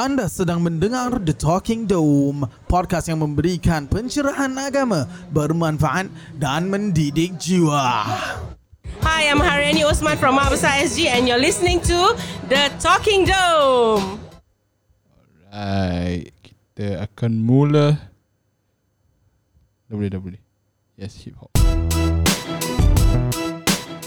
Anda sedang mendengar The Talking Dome, podcast yang memberikan pencerahan agama, bermanfaat dan mendidik jiwa. Hi, I'm Haryani Osman from Mabasa SG and you're listening to The Talking Dome. Alright, kita akan mula. Dah boleh, dah boleh. Yes, hip hop.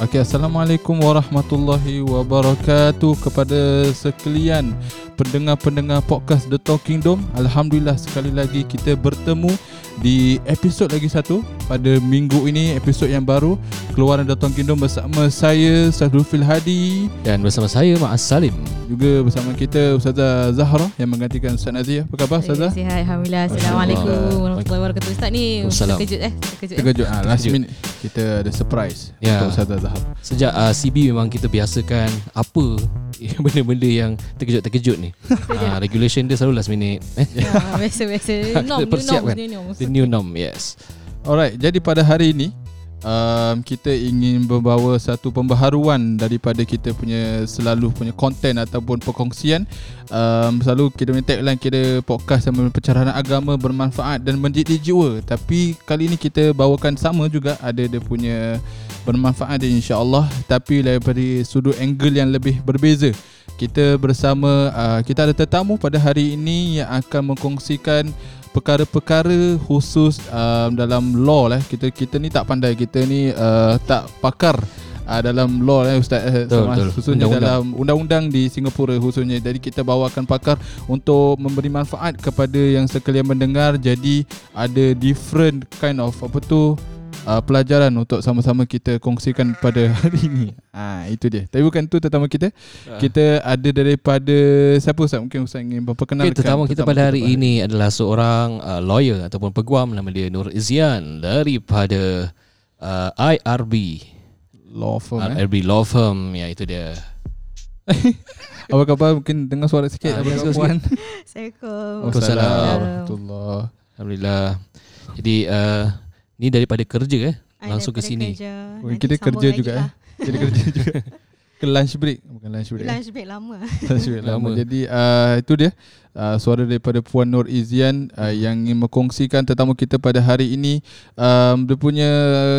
Okay, Assalamualaikum warahmatullahi wabarakatuh kepada sekalian pendengar-pendengar podcast The Talking Dome. Alhamdulillah sekali lagi kita bertemu di episod lagi satu pada minggu ini episod yang baru keluaran The Talking Dome bersama saya Sadul Hadi Dan bersama saya Mak Salim juga bersama kita Ustazah Zahra yang menggantikan Ustaz Nazia. Apa khabar Ustazah? Sihat Alhamdulillah Assalamualaikum warahmatullahi wabarakatuh Ustaz ni terkejut eh Terkejut, eh? Terkejut ah last Terkejut. minute kita ada surprise Ya. untuk Ustazah Zahra. Sejak uh, CB memang kita biasakan Apa benda-benda yang terkejut-terkejut ni uh, Regulation dia selalu last minute eh? Ya, Biasa-biasa Norm, new norm, new norm The new norm Yes Alright, jadi pada hari ini um, kita ingin membawa satu pembaharuan daripada kita punya selalu punya konten ataupun perkongsian. Um, selalu kita punya tagline kita podcast yang pencerahan agama bermanfaat dan mendidik jiwa. Tapi kali ini kita bawakan sama juga ada dia punya bermanfaat dia insya-Allah tapi daripada sudut angle yang lebih berbeza. Kita bersama uh, kita ada tetamu pada hari ini yang akan mengkongsikan perkara-perkara khusus um, dalam law lah. Kita kita ni tak pandai. Kita ni uh, tak pakar uh, dalam law lah ustaz. Eh, Betul, betul. khususnya Undang-undang. dalam undang-undang di Singapura khususnya. Jadi kita bawakan pakar untuk memberi manfaat kepada yang sekalian mendengar. Jadi ada different kind of apa tu uh, pelajaran untuk sama-sama kita kongsikan pada hari ini. Ah itu dia. Tapi bukan tu tetamu kita. Kita ada daripada siapa Ustaz? Mungkin Ustaz ingin memperkenalkan. Okay, tetamu kita pada hari ini adalah seorang uh, lawyer ataupun peguam nama dia Nur Izian daripada uh, IRB law firm eh. IRB Law Firm ya itu dia Apa khabar? Mungkin dengar suara sikit Ah, apa khabar puan? Assalamualaikum Waalaikumsalam. Warahmatullah. Alhamdulillah Jadi uh, ni daripada kerja eh langsung ke sini Oh, kita kerja juga eh. Kita kerja juga. Ke lunch break, bukan lunch break. eh. Lunch break lama Lunch break lama. Lama. Jadi uh, itu dia uh, suara daripada Puan Nur Izian uh, yang ingin mengkongsikan tetamu kita pada hari ini. Um, dia punya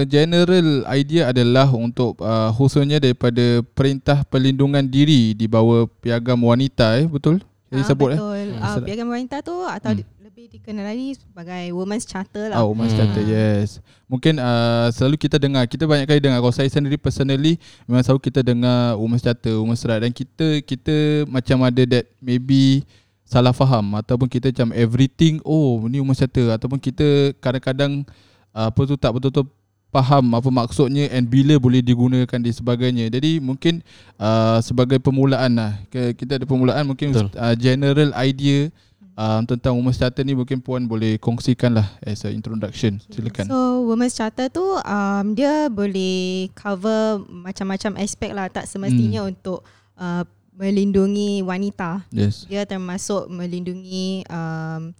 general idea adalah untuk uh, khususnya daripada Perintah Perlindungan Diri di bawah Piagam Wanita eh betul? Jadi Ah, sebut eh. Betul Ah, uh. Piagam wanita tu Atau Hmm. Lebih dikenali sebagai Women's Charter lah Ah, Umar Hmm. kata yes. Mungkin uh, selalu kita dengar, kita banyak kali dengar. Kalau saya sendiri personally memang selalu kita dengar Women's Charter, Women's Right dan kita kita macam ada that maybe salah faham ataupun kita macam everything oh ni Women's Charter ataupun kita kadang-kadang uh, apa tu tak betul-betul faham apa maksudnya and bila boleh digunakan di sebagainya. Jadi mungkin uh, sebagai permulaan lah. Kita ada permulaan mungkin Betul. uh, general idea uh, tentang Women's Charter ni mungkin puan boleh kongsikan lah as a introduction. Silakan. So Women's Charter tu um, Dia boleh cover Macam-macam aspek lah Tak semestinya Hmm. untuk uh, Melindungi wanita Yes. Dia termasuk melindungi um,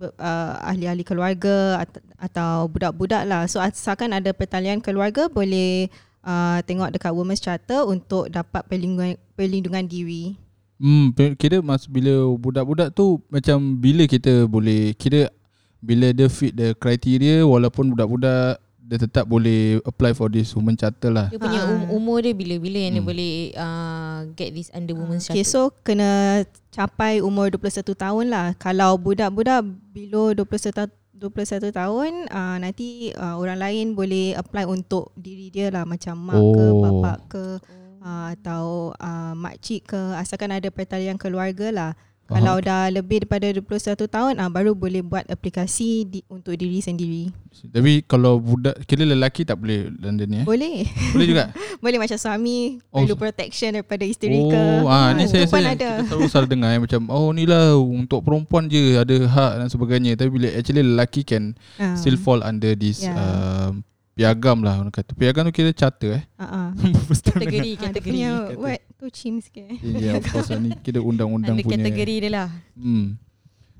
uh, ahli-ahli keluarga at- atau budak-budak lah. So asalkan ada pertalian keluarga boleh uh, tengok dekat Women's Charter untuk dapat perlindungan, perlindungan diri. Hmm, kira mas bila budak-budak tu macam bila kita boleh kira bila dia fit the criteria walaupun budak-budak dia tetap boleh apply for this women charter lah. Dia punya Ah. um, umur dia bila-bila yang dia Hmm. boleh uh, get this under women's Okay, charter. so kena capai umur 21 tahun lah. Kalau budak-budak below 21 ta- 21 tahun uh, nanti uh, orang lain boleh apply untuk diri dia lah macam mak oh. ke Oh. bapak ke uh, atau uh, makcik ke asalkan ada pertalian keluarga lah. Faham. Kalau dah lebih daripada 21 tahun uh, baru boleh buat aplikasi di, untuk diri sendiri. Tapi kalau budak kira lelaki tak boleh London ni eh? Boleh. Boleh juga. boleh macam suami Oh, perlu protection daripada isteri oh, ke. ah ni saya itu pun saya ada. kita selalu salah dengar eh, macam oh ni lah untuk perempuan je ada hak dan sebagainya tapi bila actually lelaki can Ah. still fall under this Yeah. um, piagam lah orang kata. Piagam tu kira charter eh. First time dengar. Kategori, Ah, kategori. punya kata. word tu chim sikit. eh. Ya, yeah, of course lah. ni kira undang-undang punya. kategori dia lah. Hmm.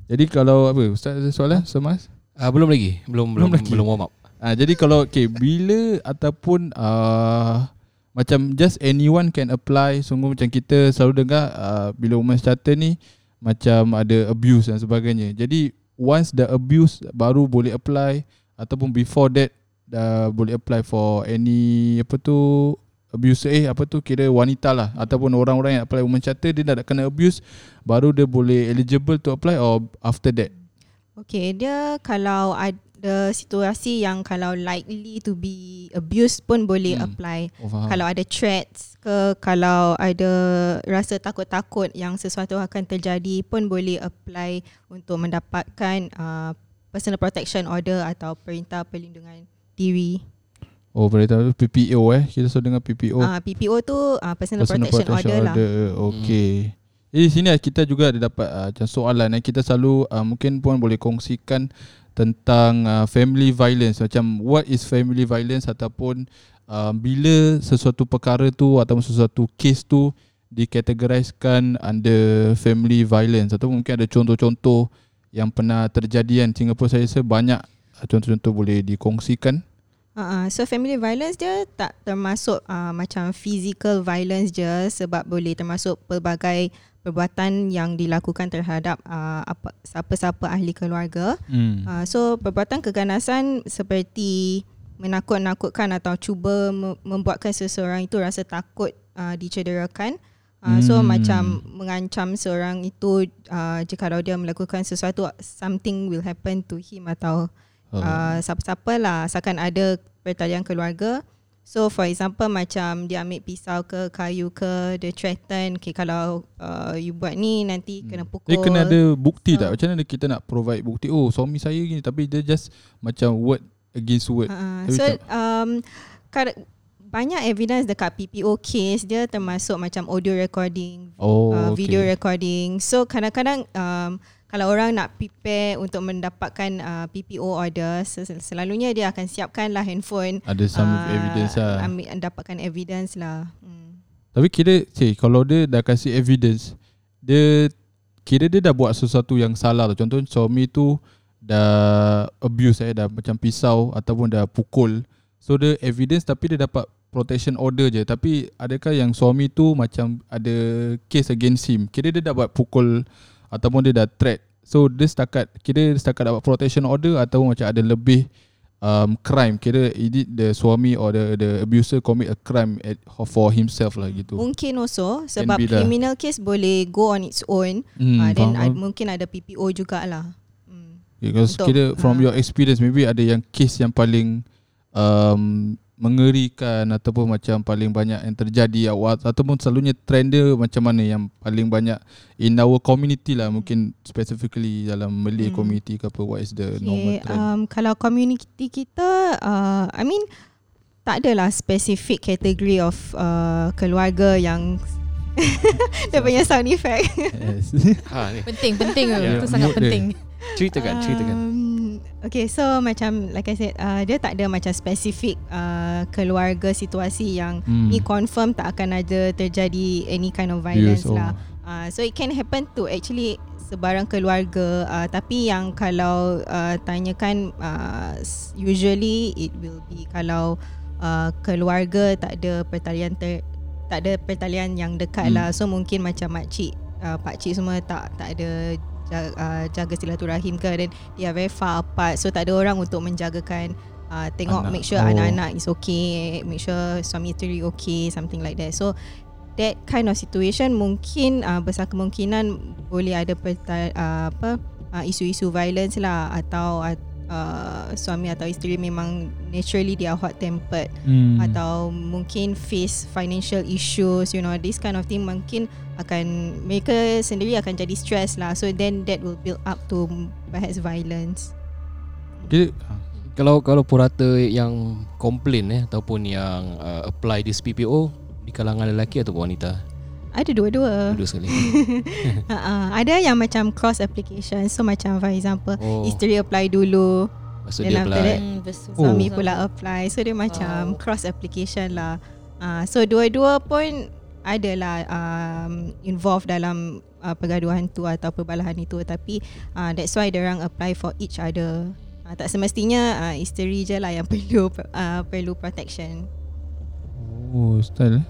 Jadi kalau apa Ustaz ada soalan Semas? uh, Belum lagi Belum Belum belum, lagi. belum warm up Ah jadi kalau okay bila ataupun uh, macam just anyone can apply sungguh macam kita selalu dengar uh, bila women's charter ni macam ada abuse dan sebagainya. Jadi once the abuse baru boleh apply ataupun before that dah boleh apply for any apa tu abuse eh apa tu kira wanita lah ataupun orang-orang yang apply women charter dia dah kena abuse baru dia boleh eligible to apply or after that. Okay, dia kalau ada situasi yang kalau likely to be abused pun boleh Hmm. apply. Oh, faham. Kalau ada threats ke kalau ada rasa takut-takut yang sesuatu akan terjadi pun boleh apply untuk mendapatkan uh, personal protection order atau perintah perlindungan diri. Oh beritahu PPO eh kita selalu dengar PPO. Oh. Uh, PPO tu uh, personal, personal protection, order, lah. Okey. Jadi sini eh, kita juga ada dapat uh, macam soalan eh kita selalu uh, mungkin pun boleh kongsikan tentang uh, family violence macam what is family violence ataupun uh, bila sesuatu perkara tu ataupun sesuatu case tu dikategoriskan under family violence atau mungkin ada contoh-contoh yang pernah terjadi kan Singapura saya rasa banyak contoh-contoh boleh dikongsikan. Uh, so family violence dia tak termasuk uh, macam physical violence je sebab boleh termasuk pelbagai perbuatan yang dilakukan terhadap uh, apa siapa-siapa ahli keluarga. Hmm. Uh, so perbuatan keganasan seperti menakut-nakutkan atau cuba me- membuatkan seseorang itu rasa takut uh, dicederakan. Uh, so Hmm. macam mengancam seorang itu uh, jika dia melakukan sesuatu something will happen to him atau Uh, siapa-siapa lah asalkan ada pertalian keluarga. So for example macam dia ambil pisau ke kayu ke dia threaten okay, kalau uh, you buat ni nanti kena pukul. Dia kena ada bukti So- tak? Macam mana kita nak provide bukti? Oh, suami saya gini tapi dia just macam word against word. Uh, so tak- um, kad- banyak evidence dekat PPO case dia termasuk macam audio recording, Oh, uh, okay. video recording. So kadang-kadang um, kalau orang nak prepare untuk mendapatkan uh, PPO order, sel- selalunya dia akan siapkan lah handphone. Ada some uh, evidence lah. Ambil, dapatkan evidence lah. Hmm. Tapi kira, cik, kalau dia dah kasih evidence, dia kira dia dah buat sesuatu yang salah tu. Contoh suami tu dah abuse eh, dah macam pisau ataupun dah pukul. So dia evidence tapi dia dapat protection order je. Tapi adakah yang suami tu macam ada case against him? Kira dia dah buat pukul ataupun dia dah threat. So dia setakat kira dia setakat dapat protection order atau macam ada lebih um, crime kira is it the suami or the the abuser commit a crime at, for himself lah gitu. Mungkin also sebab lah. criminal case boleh go on its own. Hmm, uh, then faham, mungkin ada PPO jugalah. Hmm. Because Untuk- kira from ah. your experience maybe ada yang case yang paling um, mengerikan ataupun macam paling banyak yang terjadi awak ataupun selalunya trend dia macam mana yang paling banyak in our community lah mungkin specifically dalam Malay Hmm. community ke apa what is the normal Okay, trend um, kalau community kita, uh, I mean tak adalah specific category of uh, keluarga yang dia punya sound effect. yes. Ha ni. Penting penting Ya, Itu sangat dia. Ceritakan, ceritakan. Um, okay, so macam like I said, uh, dia tak ada macam specific uh, keluarga situasi yang Hmm. ni confirm tak akan ada terjadi any kind of violence Yes, oh. lah. Uh, so it can happen to actually sebarang keluarga uh, tapi yang kalau uh, tanyakan uh, usually it will be kalau uh, keluarga tak ada pertalian ter, tak ada pertalian yang dekat Hmm. lah so mungkin macam makcik uh, pakcik semua tak tak ada jaga, uh, jaga silaturahim ke dan they are very far apart so tak ada orang untuk menjagakan uh, tengok Anak. make sure Oh. anak-anak is okay make sure suami isteri okay something like that so that kind of situation mungkin uh, besar kemungkinan boleh ada perta, uh, apa uh, isu-isu violence lah atau uh, suami atau isteri memang naturally dia hot tempered Hmm. atau mungkin face financial issues you know this kind of thing mungkin akan mereka sendiri akan jadi stress lah so then that will build up to perhaps violence Kira, Kalau kalau purata yang komplain eh ataupun yang uh, apply this PPO di kalangan lelaki ataupun wanita? Ada dua-dua Dua sekali. uh, ada yang macam cross application so macam for example Oh. isteri apply dulu Maksud Then dia after apply. that, Hmm, betul. suami Oh. pula apply so dia macam Wow. cross application lah uh, so dua-dua pun adalah um, involved dalam uh, pergaduhan tu atau perbalahan itu tapi uh, that's why dia orang apply for each other uh, tak semestinya uh, isteri je lah yang perlu uh, perlu protection oh style eh.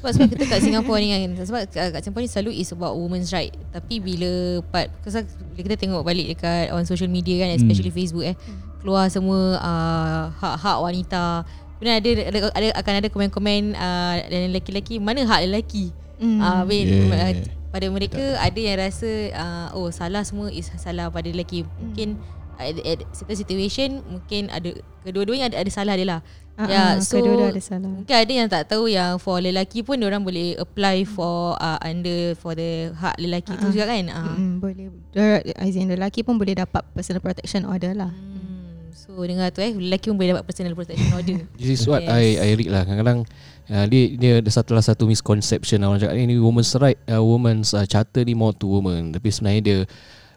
Sebab sebab kita kat Singapura ni kan Sebab kat, Singapura ni selalu is about women's right. Tapi bila part bila kita tengok balik dekat On social media kan Especially Facebook eh Keluar semua uh, Hak-hak wanita. Kemudian ada, ada, ada akan ada komen-komen uh, Dan lelaki-lelaki Mana hak lelaki? Hmm. uh, Yeah. yeah. Pada mereka ada yang rasa uh, Oh salah semua is salah pada lelaki. Mungkin at, at certain situation Mungkin ada Kedua-duanya ada, ada salah dia lah Ah, Ya, ah, so kedua-dua ada salah. Mungkin ada yang tak tahu yang for lelaki pun orang boleh apply for uh, under for the hak lelaki tu Ah, ah. juga kan. Uh. Mm, boleh. Dia- As in lelaki pun boleh dapat personal protection order lah. Hmm. So dengar tu eh lelaki pun boleh dapat personal protection order. This is what Yes. I I read lah Kadang-kadang uh, dia, dia ada satu lah satu misconception lah. Orang cakap ni women's right uh, Women's uh, charter ni more to women Tapi sebenarnya dia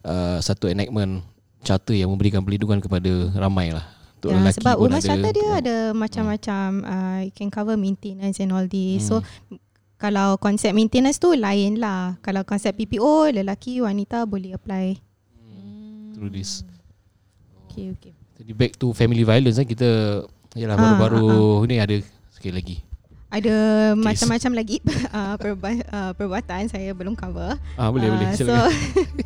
uh, Satu enactment Charter yang memberikan perlindungan kepada ramai lah Untuk Ya, lelaki sebab women's ada, dia ada macam-macam uh, it can cover maintenance and all this. So Hmm. kalau konsep maintenance tu lain lah. Kalau konsep PPO lelaki wanita boleh apply. Through this Okay okay. Jadi back to family violence kan Kita Yalah Ah, baru-baru ni ada Sekali lagi Ada macam-macam lagi uh, perba- uh, perbuatan saya belum cover. Ah boleh Ah, boleh So silakan.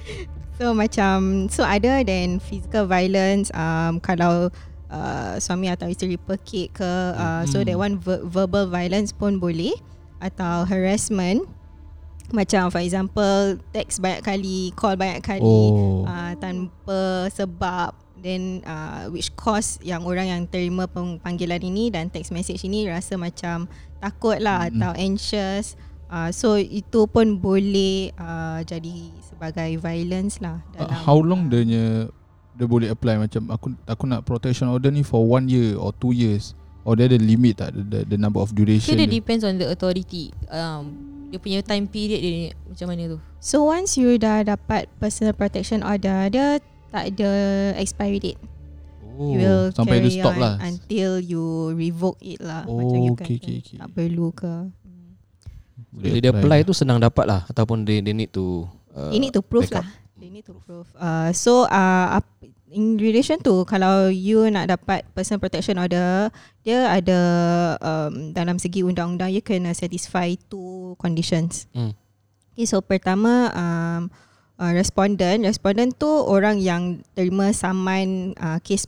so macam so other than physical violence um kalau uh, suami atau isteri pekik ke uh, so Hmm. that one ver- verbal violence pun boleh atau harassment macam for example text banyak kali call banyak kali Oh. uh, tanpa sebab then uh, which cause yang orang yang terima panggilan ini dan text message ini rasa macam takut lah Mm-mm. atau anxious uh, so itu pun boleh uh, jadi sebagai violence lah Uh, dalam how long dia nya dia boleh apply macam aku aku nak protection order ni for one year or two years or dia ada limit tak the, the, the number of duration So dia dia? depends on the authority. Um, dia punya time period dia ni macam mana tu? So once you dah dapat personal protection order dia tak ada expiry date Oh, you will sampai dia carry stop on lah. until you revoke it lah Oh, macam you okay, kata okay, okay. tak perlu ke Boleh Bila dia apply tu senang dapat lah Ataupun dia, dia need to uh, They need to prove lah. They need to prove. Uh, so uh, in relation to kalau you nak dapat personal protection order, dia ada um, dalam segi undang-undang you kena satisfy two conditions. Hmm. Okay, so pertama um, uh, respondent, respondent tu orang yang terima saman uh, kes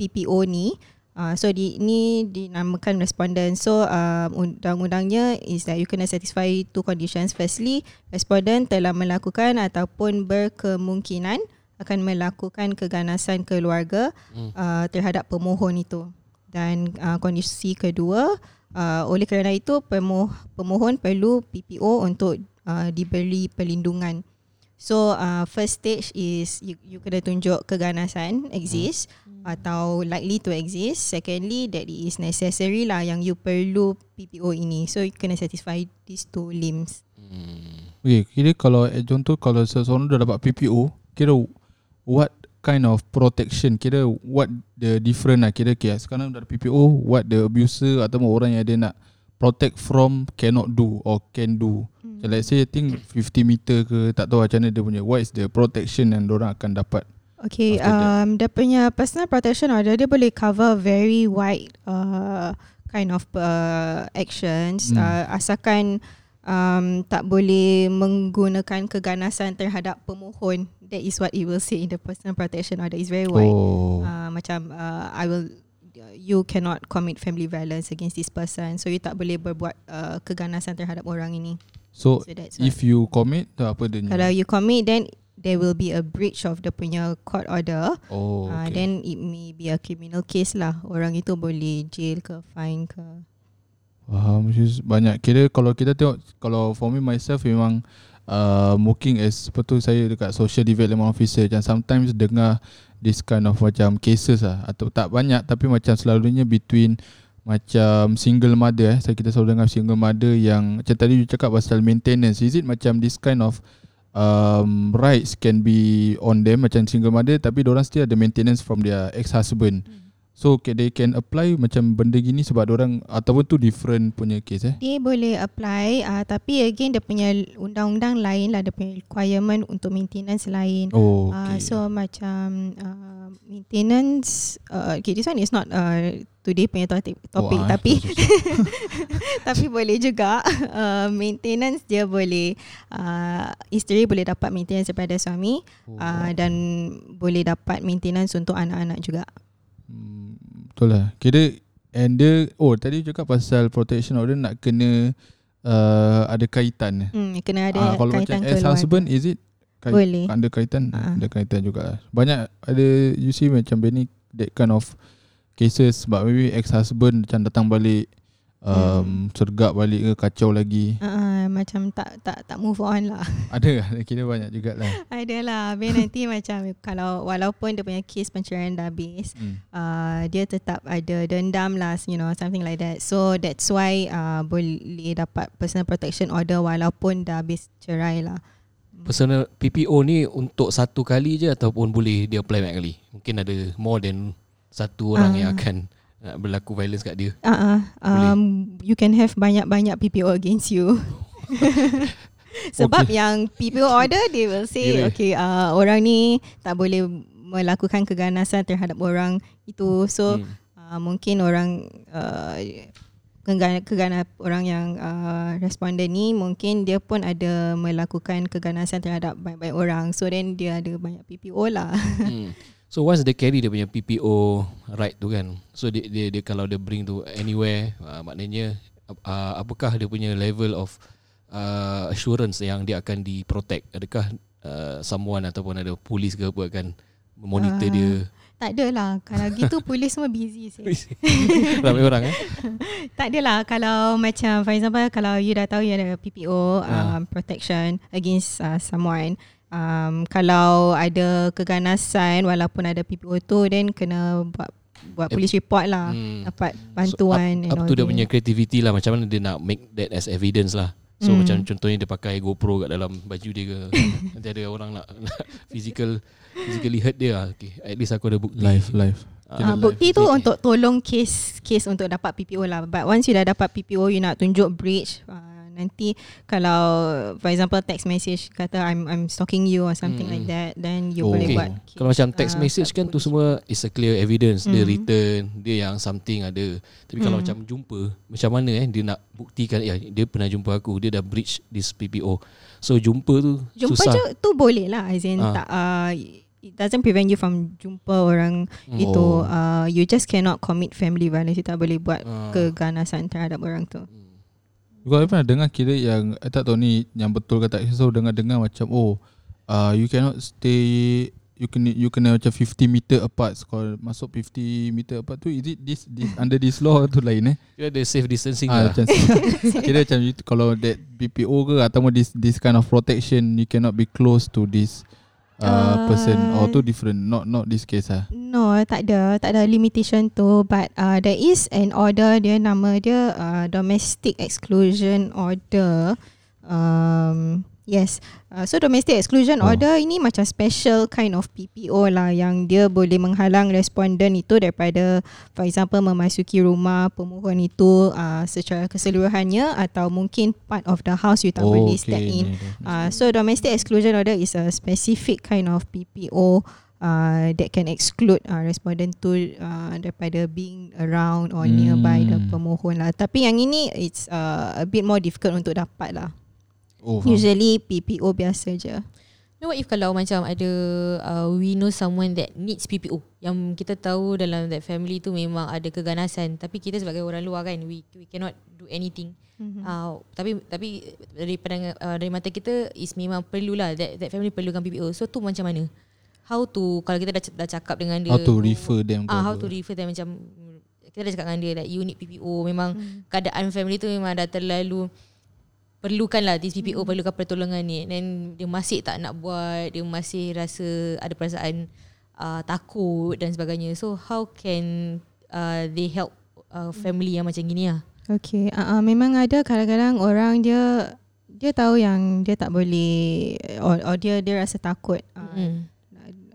PPO ni. Uh, so di ni dinamakan respondent. So um, undang-undangnya is that you kena satisfy two conditions. Firstly, respondent telah melakukan ataupun berkemungkinan akan melakukan keganasan keluarga Hmm. uh, terhadap pemohon itu. Dan uh, kondisi kedua, uh, oleh kerana itu pemoh, pemohon perlu PPO untuk uh, diberi perlindungan. So uh, first stage is you, you kena tunjuk keganasan exist hmm. atau likely to exist. Secondly that it is necessary lah yang you perlu PPO ini. So you kena satisfy these two limbs. hmm. Okay, kira kalau eh, contoh kalau seseorang dah dapat PPO, kira what kind of protection, kira what the different lah, kira kira sekarang dah ada PPO, what the abuser atau orang yang dia nak protect from cannot do or can do. Hmm. So let's say I think 50 meter ke tak tahu macam mana dia punya what is the protection yang orang akan dapat. Okay, um, dia punya personal protection order dia boleh cover very wide uh, kind of uh, actions Hmm. uh, asalkan um, tak boleh menggunakan keganasan terhadap pemohon. That is what it will say in the personal protection order. It's very wide. Oh. Uh, macam uh, I will you cannot commit family violence against this person. So you tak boleh berbuat uh, keganasan terhadap orang ini. So So if you commit apa dia? Kalau you commit then there will be a breach of the punya court order. Oh, Uh, then it may be a criminal case lah. Orang itu boleh jail ke, fine ke. Faham Syuz. Banyak Kira kalau kita tengok Kalau for me myself Memang uh, Working as Apa tu saya dekat Social Development Officer Macam sometimes dengar This kind of macam Cases lah. Atau tak banyak Tapi macam selalunya Between Macam Single mother eh. Saya Kita selalu dengar Single mother yang Macam tadi you cakap Pasal maintenance. Is it macam This kind of um, Rights can be On them Macam single mother Tapi orang still ada maintenance From their ex-husband So okay, they can apply macam benda gini sebab orang ataupun tu different punya case eh. Dia boleh apply uh, tapi again dia punya undang-undang lain lah. Dia punya requirement untuk maintenance lain. Oh, Uh, okay. so macam uh, maintenance uh, okay this one is not uh, today punya topik, topik Wah, tapi tapi boleh juga uh, maintenance dia boleh uh, isteri boleh dapat maintenance daripada suami uh, dan boleh dapat maintenance untuk anak-anak juga. Hmm, betul lah. Kira and dia oh tadi cakap pasal protection order nak kena uh, ada kaitan. Hmm kena ada Ah, kalau macam kaitan ex keluarga. husband is it kait, Boleh. Ada kaitan Ah. Ada kaitan juga lah. Banyak ada You see macam Benny That kind of Cases Sebab maybe ex husband Macam datang balik um, Sergap balik ke Kacau lagi Uh, macam tak tak tak move on lah. Ada lah Kira banyak jugalah Ada lah. Habis nanti macam kalau walaupun dia punya kes pencerian dah habis, hmm. uh, dia tetap ada dendam lah, you know, something like that. So that's why uh, boleh dapat personal protection order walaupun dah habis cerai lah. Personal PPO ni untuk satu kali je ataupun boleh dia apply banyak kali? Mungkin ada more than satu orang Ah. yang akan uh, berlaku violence kat dia. Uh, uh, um, you can have banyak-banyak PPO against you. Sebab Okay. yang PPO order they will say Kira. okay uh, orang ni tak boleh melakukan keganasan terhadap orang itu. So Hmm. uh, mungkin orang uh, kegana, kegana orang yang uh, responden ni mungkin dia pun ada melakukan keganasan terhadap banyak-banyak orang. So then dia ada banyak PPO lah. Hmm. So once dia carry dia punya PPO right tu kan. So dia dia, dia kalau dia bring to anywhere uh, maknanya uh, apakah dia punya level of uh, assurance yang dia akan di protect? Adakah uh, someone ataupun ada polis ke apa akan monitor Ah. dia? tak adalah. Kalau gitu polis semua busy sih. Ramai orang eh. Tak adalah kalau macam for example kalau you dah tahu you ada PPO Ah. um, protection against uh, someone um, kalau ada keganasan walaupun ada PPO tu then kena buat buat police report lah hmm. dapat bantuan so, up, and up to dia punya creativity lah macam mana dia nak make that as evidence lah. So Hmm. macam contohnya dia pakai GoPro kat dalam baju dia ke nanti ada orang nak, nak physical physically hurt dia lah. okay, at least aku ada bukti Live live Ah, Ah, bukti tu Okay. untuk tolong case case untuk dapat PPO lah. But once you dah dapat PPO, you nak tunjuk breach. Uh, nanti kalau for example text message kata I'm I'm stalking you or something Hmm. like that, then you Oh. boleh Okay. buat. Kalau macam text ah, message kan tu semua is a clear evidence dia Hmm. return dia yang something ada. Tapi kalau Hmm. macam jumpa macam mana eh dia nak buktikan ya dia pernah jumpa aku dia dah breach this PPO. So jumpa tu Jumpa susah. je tu boleh lah as in Ah. tak uh, it doesn't prevent you from jumpa orang Hmm. itu Oh. uh, you just cannot commit family violence you tak boleh buat Ah. keganasan terhadap orang tu. Kau pernah dengar kira yang I tak tahu ni Yang betul ke tak. So dengar-dengar macam Oh uh, You cannot stay You kena you kena macam 50 meter apart. So, Kalau masuk 50 meter apart tu Is it this, this under this law tu lain eh? Dia ada safe distancing ah, lah. macam, Kira macam you, Kalau that BPO ke Atau this, this kind of protection You cannot be close to this uh, person Or tu different Not not this case ah. No, tak ada, tak ada limitation tu. But uh, there is an order dia nama dia uh, domestic exclusion order. Um, yes, uh, so domestic exclusion Oh. order ini macam special kind of PPO lah yang dia boleh menghalang responden itu daripada, for example, memasuki rumah pemohon itu uh, secara keseluruhannya atau mungkin part of the house you tak boleh step in. Uh, so domestic exclusion order is a specific kind of PPO uh, that can exclude uh, respondent tu uh, daripada being around or Hmm. nearby the pemohon lah. Tapi yang ini it's uh, a bit more difficult untuk dapat lah. Oh, faham. Usually PPO biasa je. No, what if kalau macam ada uh, we know someone that needs PPO yang kita tahu dalam that family tu memang ada keganasan tapi kita sebagai orang luar kan we we cannot do anything. Mm-hmm. Uh, tapi tapi dari pandangan uh, dari mata kita is memang perlulah that that family perlukan PPO. So tu macam mana? How to kalau kita dah, dah cakap dengan dia How to refer them Ah, how apa. to refer them macam kita dah cakap dengan dia that you need PPO memang keadaan family tu memang dah terlalu perlukan lah this PPO perlukan pertolongan ni. Dan dia masih tak nak buat dia masih rasa ada perasaan uh, takut dan sebagainya. So how can uh, they help uh, family yang macam gini lah? Okay, uh, uh, memang ada kadang-kadang orang dia dia tahu yang dia tak boleh or, or dia dia rasa takut. Uh, mm.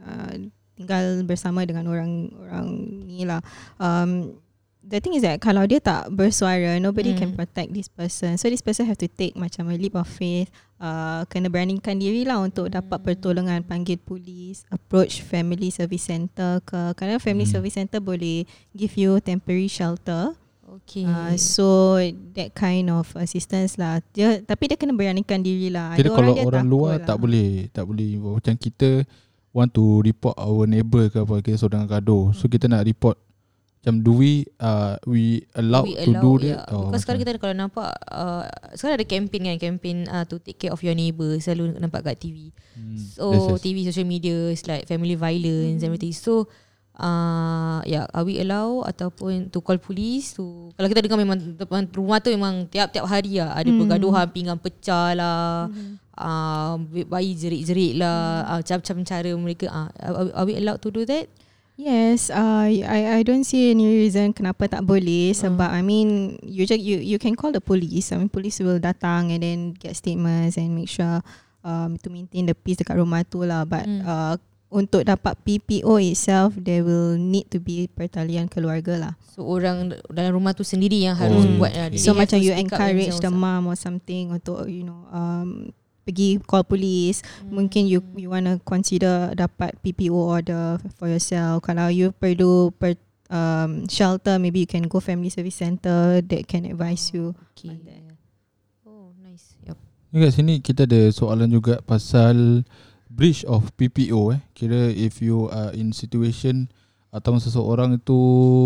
uh, tinggal bersama dengan orang orang ni lah. Um, the thing is that kalau dia tak bersuara, nobody Hmm. can protect this person. So this person have to take macam a leap of faith, uh, kena beranikan diri lah untuk dapat pertolongan, panggil polis, approach family service center ke. Kadang family Hmm. service center boleh give you temporary shelter. Okay. Uh, so that kind of assistance lah. Dia tapi dia kena beranikan diri lah. Ada kalau dia orang takut luar lah. tak boleh tak boleh macam kita want to report our neighbor ke apa kita saudara gaduh. So kita nak report macam do we uh, we allowed We to do allow, that? yeah. Because sekarang kita kalau nampak uh, Sekarang ada campaign kan Campaign uh, to take care of your neighbour Selalu nampak kat TV Hmm. So Yes, yes. TV social media It's like family violence Everything So uh, yeah, Are we allow Ataupun to call police to, Kalau kita dengar memang depan Rumah tu memang Tiap-tiap hari lah Ada Hmm. pergaduhan Pinggan pecah lah uh, Bayi jerit-jerit lah uh, Macam-macam cara mereka uh, are, are we allowed to do that? Yes, uh, I I don't see any reason kenapa tak boleh sebab I mean you just you you can call the police. I mean police will datang and then get statements and make sure um, to maintain the peace dekat rumah tu lah. But Hmm. uh, untuk dapat PPO itself, there will need to be pertalian keluarga lah. So orang dalam rumah tu sendiri yang harus Oh, buat lah. okay. So macam you encourage the mom or something untuk you know um, pergi call police. Mungkin you you want to consider dapat PPO order for yourself. Kalau you perlu per, um, shelter, maybe you can go family service center that can advise you. Okay. on that. Oh, nice. Yep. Ni kat sini kita ada soalan juga pasal breach of PPO eh. Kira if you are in situation atau seseorang itu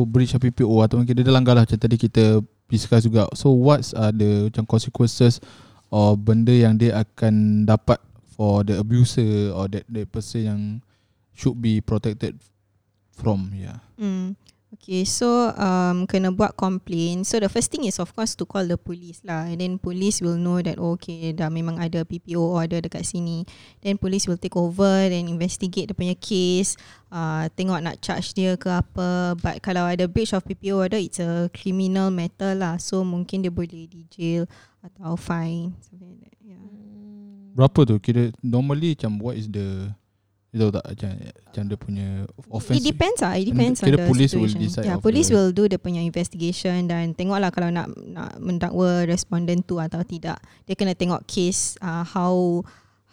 breach of PPO atau kira dia langgar lah macam tadi kita discuss juga. So what's are the macam consequences or benda yang dia akan dapat for the abuser or that that person yang should be protected from yeah. Mm. Okay, so um, kena buat complain. So the first thing is of course to call the police lah. And then police will know that oh, okay, dah memang ada PPO order dekat sini. Then police will take over then investigate dia punya case. Uh, tengok nak charge dia ke apa. But kalau ada breach of PPO order, it's a criminal matter lah. So mungkin dia boleh di jail atau fine. Something like that. Yeah. Berapa tu kira normally macam what is the you tahu tak macam, macam dia punya offense It depends lah. It depends Kira on the police will situation. decide yeah, police the- will do dia punya investigation dan tengoklah kalau nak nak mendakwa respondent tu atau tidak. Dia kena tengok case uh, how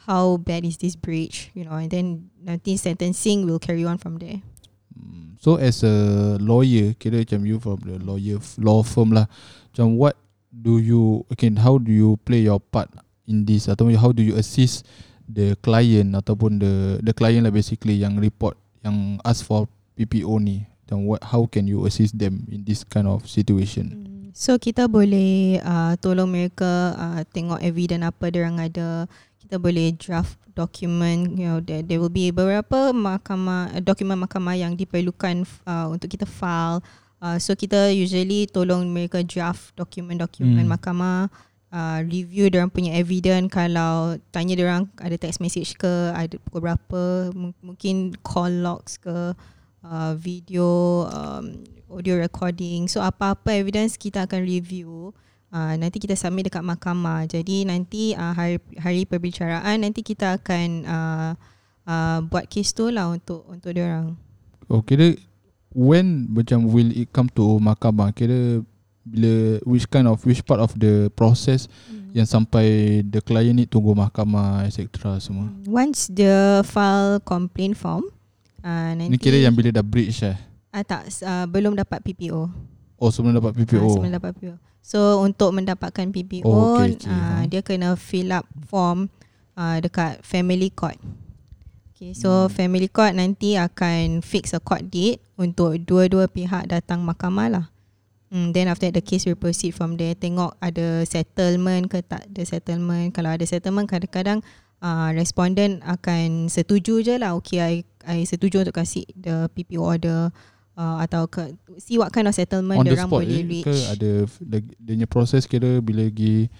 how bad is this breach, you know, and then nanti sentencing will carry on from there. Hmm, So as a lawyer Kira macam you from the lawyer f- law firm lah Macam what do you Okay how do you play your part in this Atau how do you assist the client Ataupun the the client lah basically Yang report Yang ask for PPO ni Dan what how can you assist them In this kind of situation So kita boleh uh, tolong mereka uh, tengok evidence apa dia orang ada. Kita boleh draft document, you know, there, there will be beberapa mahkamah dokumen mahkamah yang diperlukan uh, untuk kita file. Uh, so kita usually tolong mereka draft dokumen-dokumen Hmm. mahkamah, uh, review dia punya evidence kalau tanya dia orang ada text message ke, ada pukul berapa, M- mungkin call logs ke, uh, video, um, audio recording. So apa-apa evidence kita akan review. Uh, nanti kita submit dekat mahkamah. Jadi nanti uh, hari, hari perbicaraan nanti kita akan uh, uh, buat kes tu lah untuk untuk dia orang. Oh kira When macam will it come to mahkamah Kira bila which kind of which part of the process yang sampai the client ni tunggu mahkamah etc semua. Once the file complaint form, uh, nanti Ni kira yang bila dah breach eh. uh, tak uh, belum dapat PPO. Oh sebelum dapat PPO. Ah, sebelum dapat PPO. So untuk mendapatkan PPO, Oh, okay, okay. uh, dia kena fill up form uh, dekat family court. Okay, so Hmm. family court nanti akan fix a court date untuk dua-dua pihak datang mahkamah lah. Hmm, then after that the case will proceed from there. Tengok ada settlement ke tak ada settlement. Kalau ada settlement kadang-kadang uh, respondent akan setuju je lah. Okay, I, I setuju untuk kasih the PPO order uh, atau ke, see what kind of settlement On the orang spot boleh eh, reach. ke ada f- the- dia punya proses kira bila pergi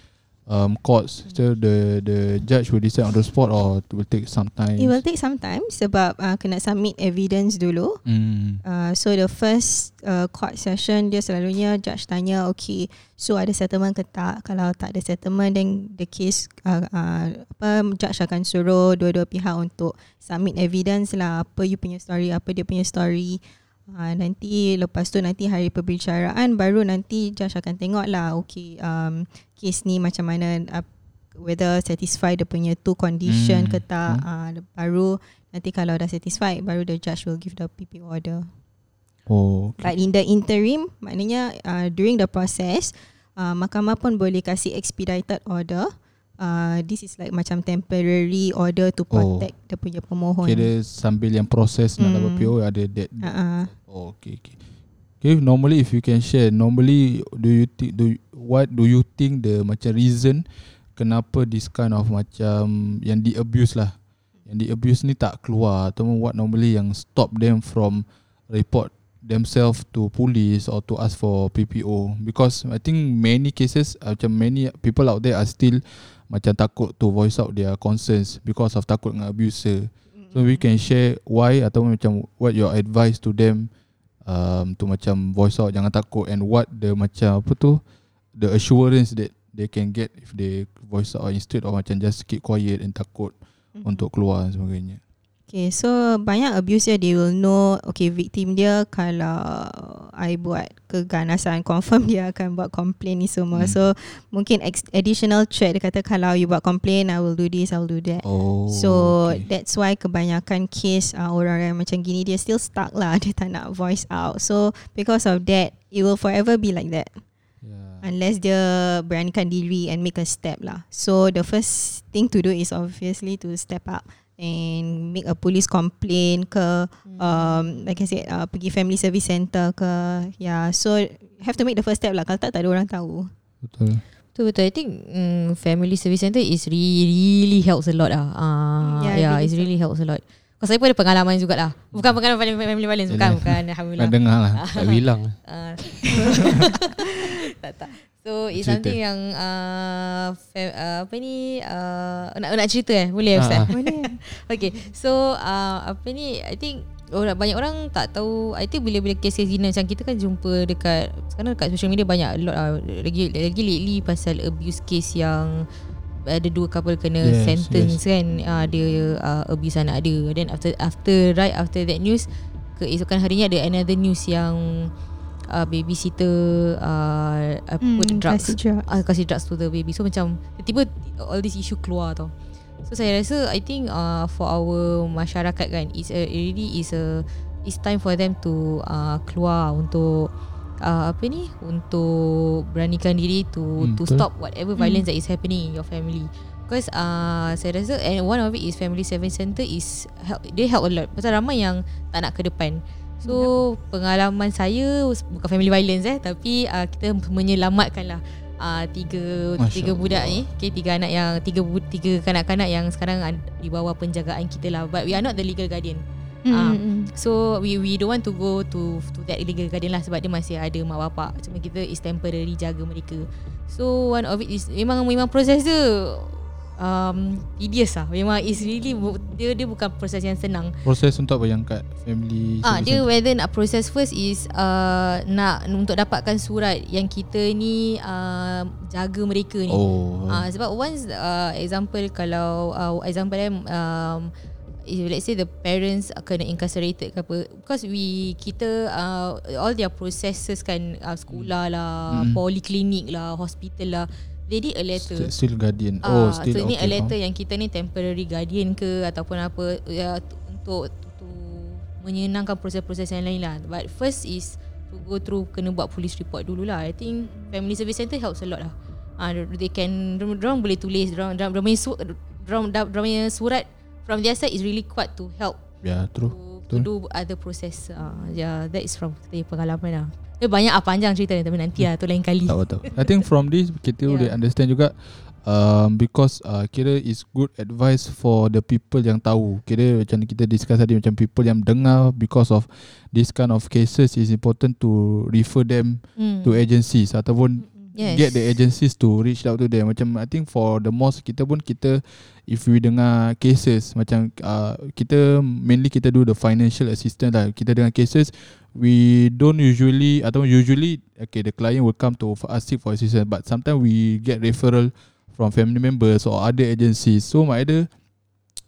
um, courts so the the judge will decide on the spot or it will take some time. It will take some time sebab uh, kena submit evidence dulu. Hmm. Uh, so the first uh, court session dia selalunya judge tanya okay so ada settlement ke tak kalau tak ada settlement then the case uh, uh, apa judge akan suruh dua-dua pihak untuk submit evidence lah apa you punya story apa dia punya story Uh, nanti lepas tu nanti hari perbicaraan baru nanti judge akan tengok lah okay um, case ni macam mana uh, whether satisfy dia punya two condition Hmm. hmm. ke tak uh, baru nanti kalau dah satisfied baru the judge will give the PP order Oh, okay. But in the interim, maknanya uh, during the process, uh, mahkamah pun boleh kasih expedited order. Uh, this is like macam temporary order to Oh. protect oh. dia punya pemohon. Kira sambil yang proses nak Hmm. dapat PO ada that. Uh-uh. Oh, okay, okay. Okay, normally if you can share, normally do you think do you, what do you think the macam reason kenapa this kind of macam yang di abuse lah. Yang di abuse ni tak keluar atau what normally yang stop them from report themselves to police or to ask for PPO because I think many cases uh, macam many people out there are still macam takut to voice out their concerns because of takut dengan abuser. So we can share why atau macam what your advice to them um, to macam voice out jangan takut and what the macam apa tu the assurance that they can get if they voice out instead of macam just keep quiet and takut Mhm. untuk keluar dan sebagainya. Okay, so banyak abuse dia, they will know, okay, victim dia kalau I buat keganasan, confirm dia akan buat complain ni semua. Hmm. So, mungkin ex- additional threat, dia kata kalau you buat complain, I will do this, I will do that. Oh. So okay. that's why kebanyakan case uh, orang yang macam gini dia still stuck lah dia tak nak voice out. So because of that it will forever be like that yeah. unless dia beranikan diri and make a step lah. So the first thing to do is obviously to step up and make a police complaint ke um, like I said uh, pergi family service center ke yeah so have to make the first step lah kalau tak tak ada orang tahu. betul. Betul betul. I think mm, family service center is really really helps a lot lah. Ah, Yeah, yeah, yeah really it really helps a lot. Kau saya pun ada pengalaman jugalah. Bukan pengalaman family, violence, bukan, bukan. Nak Alhamdulillah. dengar lah. Tak bilang. Ah. tak tak. So it's Cerita. something yang uh, fam, uh, apa ni uh, nak nak cerita eh? Boleh Ustaz? Ah, ah. Boleh. Okay So uh, Apa ni I think orang banyak orang tak tahu I think bila-bila kes-kes gini Macam kita kan jumpa dekat Sekarang dekat social media Banyak a lot uh, Lagi, lagi lately Pasal abuse case yang ada dua couple kena Yes, sentence yes. kan uh, dia uh, abuse anak dia then after after right after that news keesokan harinya ada another news yang uh, babysitter uh, uh, put Hmm, drugs kasih drugs. uh, kasih drugs to the baby so macam tiba all this issue keluar tau So saya rasa I think uh, for our masyarakat kan is a, it really is a it's time for them to uh, keluar untuk uh, apa ni untuk beranikan diri to Hmm, to betul. stop whatever violence that is happening in your family. Because uh, saya rasa and one of it is family service center is help they help a lot. Pasal ramai yang tak nak ke depan. So pengalaman saya bukan family violence eh tapi uh, kita menyelamatkan lah uh, tiga Masya tiga budak Allah. ni okay, tiga anak yang tiga tiga kanak-kanak yang sekarang di bawah penjagaan kita lah. But we are not the legal guardian. Ah, Mm-mm. so we we don't want to go to to that illegal guardian lah sebab dia masih ada mak bapak. Cuma kita is temporary jaga mereka. So one of it is memang memang proses dia um, tedious lah memang is really dia dia bukan proses yang senang Proses untuk apa yang kat family Ah, dia center? whether nak process first is uh, nak untuk dapatkan surat yang kita ni uh, jaga mereka ni. Oh. Ah, sebab once uh, example kalau uh, example eh um, if let's say the parents kena incarcerated ke apa because we kita uh, all their processes kan uh, sekolah lah, Mm. poliklinik lah, hospital lah they need a letter. Still, still guardian. Ah, oh, still so ni okay. a letter yang kita ni temporary guardian ke ataupun apa ya t- untuk to menyenangkan proses-proses yang lain lah. But first is to go through kena buat police report dululah. I think family service center helps a lot lah. Ah, uh, they can dorang boleh tulis dorang dorang dorang punya dorang dorang surat from their side is really quite to help yeah, true. to, to do other process. Ah, uh, yeah, that is from the pengalaman lah. Dia banyak ah panjang cerita ni tapi nanti lah tu lain kali. Tak tahu. I think from this kita Yeah. boleh understand juga um, because uh, kira is good advice for the people yang tahu. Kira macam kita discuss tadi macam people yang dengar because of this kind of cases is important to refer them Hmm. to agencies ataupun Yes. get the agencies to reach out to them. Macam I think for the most kita pun kita if we dengar cases macam uh, kita mainly kita do the financial assistance lah. Kita dengar cases we don't usually atau usually okay the client will come to us for assistance but sometimes we get referral from family members or other agencies. So my other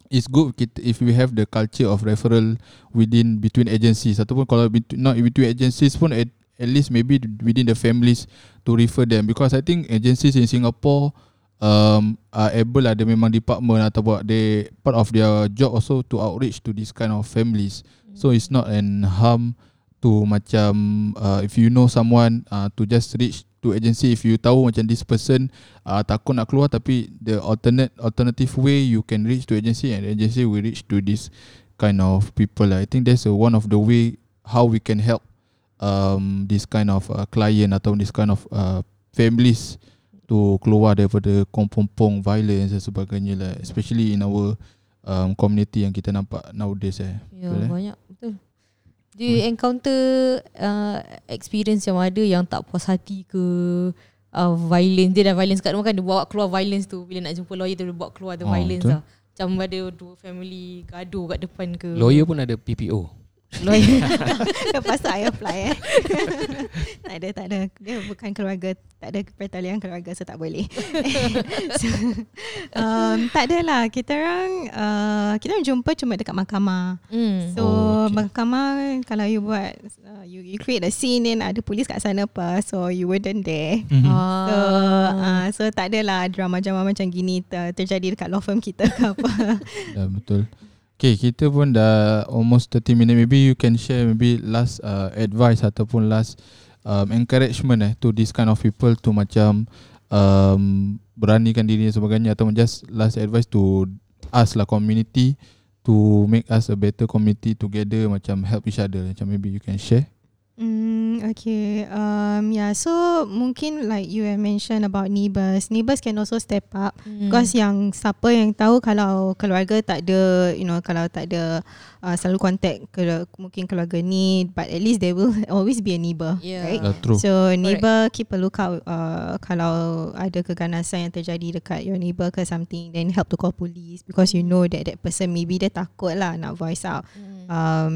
it's good if we have the culture of referral within between agencies ataupun kalau not between agencies pun at least maybe within the families to refer them. Because I think agencies in Singapore um, are able ada memang department ataupun they part of their job also to outreach to this kind of families. So it's not an harm to macam uh, if you know someone uh, to just reach to agency if you tahu macam this person uh, takut nak keluar tapi the alternate alternative way you can reach to agency and agency will reach to this kind of people lah. I think that's uh, one of the way how we can help um, this kind of uh, client atau this kind of uh, families to keluar daripada kompong-pong violence dan sebagainya lah especially in our um, community yang kita nampak nowadays eh. Ya, Betul, eh? banyak betul. Do you encounter uh, experience yang ada yang tak puas hati ke uh, violence dia dah violence kat rumah kan dia bawa keluar violence tu bila nak jumpa lawyer tu dia bawa keluar the Oh, violence betul. lah. Macam ada dua family gaduh kat depan ke. Lawyer pun ada PPO. Lawyer. Lepas tu I apply eh. tak ada, tak ada. Dia bukan keluarga, tak ada pertalian keluarga so tak boleh. so, um, tak adalah. Kita orang, uh, kita orang jumpa cuma dekat mahkamah. hmm. So Oh, okay. mahkamah kalau you buat, uh, you, you create a scene then ada polis kat sana apa. So you wouldn't there. Mhm. Ah. So, uh, so tak adalah drama-drama macam gini ter, terjadi dekat law firm kita ke apa. Dah betul. Okay, kita pun dah almost 30 minit. Maybe you can share maybe last uh, advice ataupun last um, encouragement eh to this kind of people to macam um, beranikan diri dan sebagainya atau just last advice to us lah community to make us a better community together macam help each other macam maybe you can share Mm, okay. Um, yeah. So mungkin like you have mentioned about neighbours. Neighbours can also step up. Hmm. Because yang siapa yang tahu kalau keluarga tak ada, you know, kalau tak ada uh, selalu contact ke mungkin keluarga ni, but at least there will always be a neighbour, Yeah. right? Dah true So neighbour keep a lookout uh, kalau ada keganasan yang terjadi dekat your neighbour ke something, then help to call police because you know that that person maybe dia takut lah nak voice out. Hmm. Um,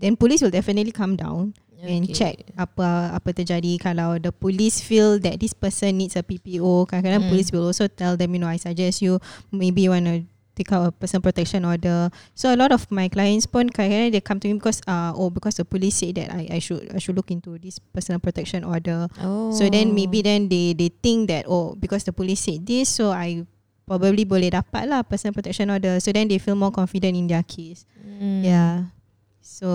then police will definitely come down and Okay. check apa apa terjadi kalau the police feel that this person needs a PPO kadang-kadang Mm. police will also tell them you know I suggest you maybe you want to take out a person protection order so a lot of my clients pun kadang-kadang they come to me because uh, oh because the police say that I, I should I should look into this personal protection order Oh. so then maybe then they they think that oh because the police said this so I probably boleh dapat lah personal protection order so then they feel more confident in their case Hmm. Yeah. So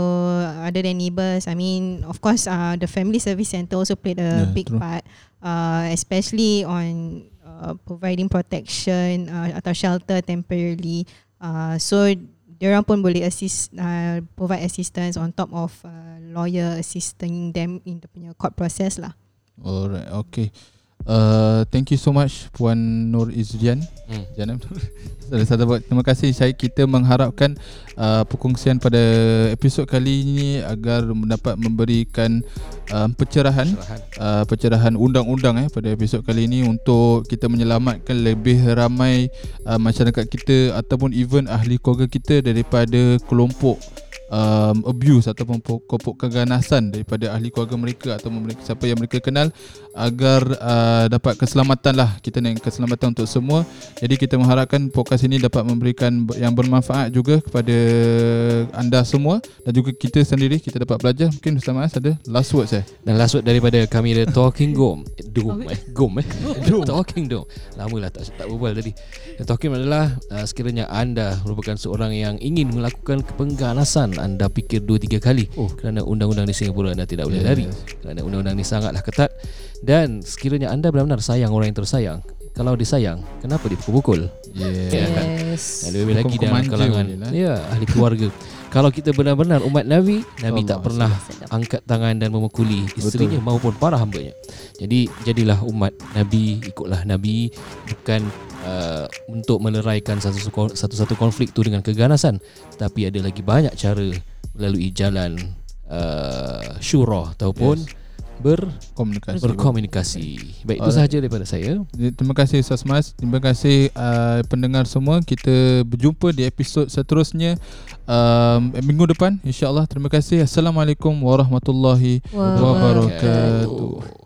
other than neighbours, I mean, of course, uh, the family service centre also played a Yeah, big true. part, uh, especially on uh, providing protection uh, atau shelter temporarily. Uh, so diorang pun boleh assist, uh, provide assistance on top of uh, lawyer assisting them in the punya court process lah. Alright, okay. Uh, thank you so much Puan Nur Izrian. Hmm. Salah buat Terima kasih saya kita mengharapkan uh, perkongsian pada episod kali ini agar dapat memberikan uh, pencerahan Serahan. uh, pencerahan undang-undang eh pada episod kali ini untuk kita menyelamatkan lebih ramai uh, masyarakat kita ataupun even ahli keluarga kita daripada kelompok um, abuse ataupun kelompok keganasan daripada ahli keluarga mereka atau mereka siapa yang mereka kenal agar uh, dapat keselamatan lah kita nak keselamatan untuk semua jadi kita mengharapkan podcast ini dapat memberikan yang bermanfaat juga kepada anda semua dan juga kita sendiri kita dapat belajar. Mungkin Ustaz Mas ada last words eh? Dan last word daripada kami The Talking Gom Dome eh? Gom eh? The Talking Dome Lama lah tak, tak berbual tadi. The Talking adalah uh, Sekiranya anda Merupakan seorang yang Ingin melakukan kepenganasan Anda fikir 2-3 kali. Oh. Kerana undang-undang di Singapura Anda tidak boleh Yes. lari Kerana undang-undang ini sangatlah ketat. Dan sekiranya anda benar-benar sayang Orang yang tersayang Kalau disayang Kenapa dipukul-pukul yeah. Yes. Dan lebih lagi dalam kalangan lah. Ya ahli keluarga Kalau kita benar-benar umat Nabi Nabi Allah tak pernah angkat tangan dan memukuli isterinya Betul. maupun para hambanya Jadi jadilah umat Nabi Ikutlah Nabi Bukan uh, untuk meleraikan satu satu-satu konflik tu dengan keganasan Tapi ada lagi banyak cara Melalui jalan uh, syurah Ataupun Yes. Ber, komunikasi berkomunikasi. Baik itu sahaja daripada saya. Terima kasih Ustaz Mas. Terima kasih uh, pendengar semua. Kita berjumpa di episod seterusnya um, Minggu depan InsyaAllah Terima kasih. Assalamualaikum warahmatullahi Wabarakatuh. wabarakatuh